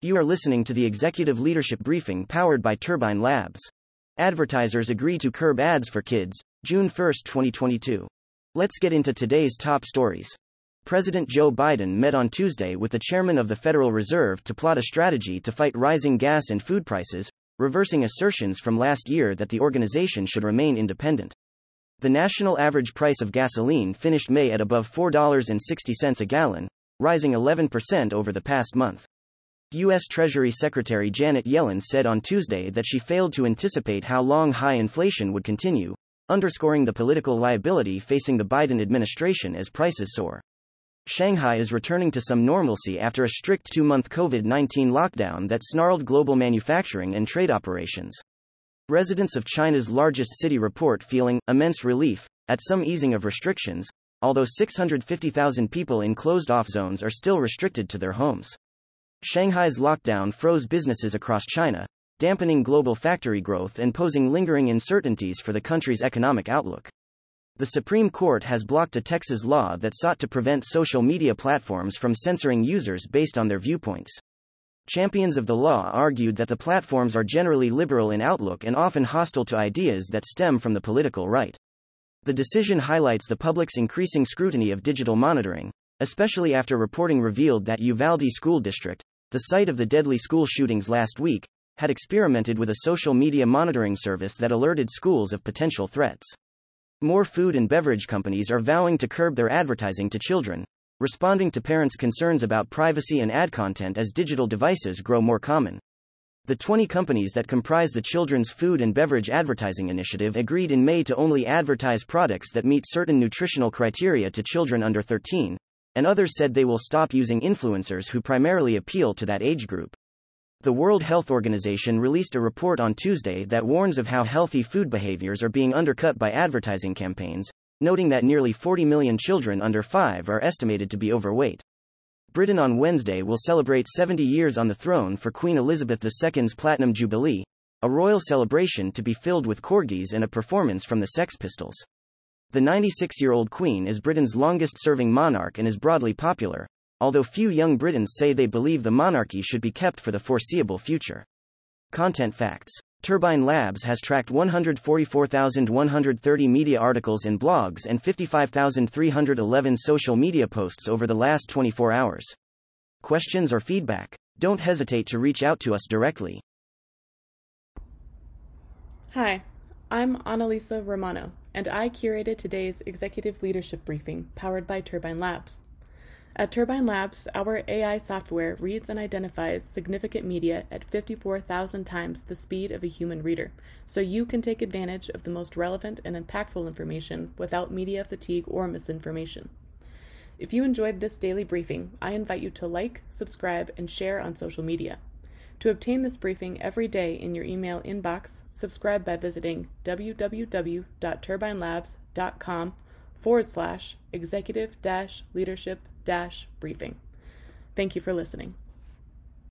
You are listening to the Executive Leadership Briefing powered by Turbine Labs. Advertisers agree to curb ads for kids, June 1, 2022. Let's get into today's top stories. President Joe Biden met on Tuesday with the chairman of the Federal Reserve to plot a strategy to fight rising gas and food prices, reversing assertions from last year that the organization should remain independent. The national average price of gasoline finished May at above $4.60 a gallon, rising 11% over the past month. U.S. Treasury Secretary Janet Yellen said on Tuesday that she failed to anticipate how long high inflation would continue, underscoring the political liability facing the Biden administration as prices soar. Shanghai is returning to some normalcy after a strict two month COVID 19 lockdown that snarled global manufacturing and trade operations. Residents of China's largest city report feeling immense relief at some easing of restrictions, although 650,000 people in closed off zones are still restricted to their homes. Shanghai's lockdown froze businesses across China, dampening global factory growth and posing lingering uncertainties for the country's economic outlook. The Supreme Court has blocked a Texas law that sought to prevent social media platforms from censoring users based on their viewpoints. Champions of the law argued that the platforms are generally liberal in outlook and often hostile to ideas that stem from the political right. The decision highlights the public's increasing scrutiny of digital monitoring, especially after reporting revealed that Uvalde School District, the site of the deadly school shootings last week, had experimented with a social media monitoring service that alerted schools of potential threats. More food and beverage companies are vowing to curb their advertising to children, responding to parents' concerns about privacy and ad content as digital devices grow more common. The 20 companies that comprise the Children's Food and Beverage Advertising Initiative agreed in May to only advertise products that meet certain nutritional criteria to children under 13, and others said they will stop using influencers who primarily appeal to that age group. The World Health Organization released a report on Tuesday that warns of how healthy food behaviors are being undercut by advertising campaigns, noting that nearly 40 million children under 5 are estimated to be overweight. Britain on Wednesday will celebrate 70 years on the throne for Queen Elizabeth II's Platinum Jubilee, a royal celebration to be filled with corgis and a performance from the Sex Pistols. The 96 year old Queen is Britain's longest serving monarch and is broadly popular, although few young Britons say they believe the monarchy should be kept for the foreseeable future. Content Facts Turbine Labs has tracked 144,130 media articles and blogs and 55,311 social media posts over the last 24 hours. Questions or feedback? Don't hesitate to reach out to us directly. Hi, I'm Annalisa Romano, and I curated today's executive leadership briefing powered by Turbine Labs. At Turbine Labs, our AI software reads and identifies significant media at 54,000 times the speed of a human reader, so you can take advantage of the most relevant and impactful information without media fatigue or misinformation. If you enjoyed this daily briefing, I invite you to like, subscribe, and share on social media. To obtain this briefing every day in your email inbox, subscribe by visiting www.turbinelabs.com forward slash executive dash leadership briefing. Thank you for listening.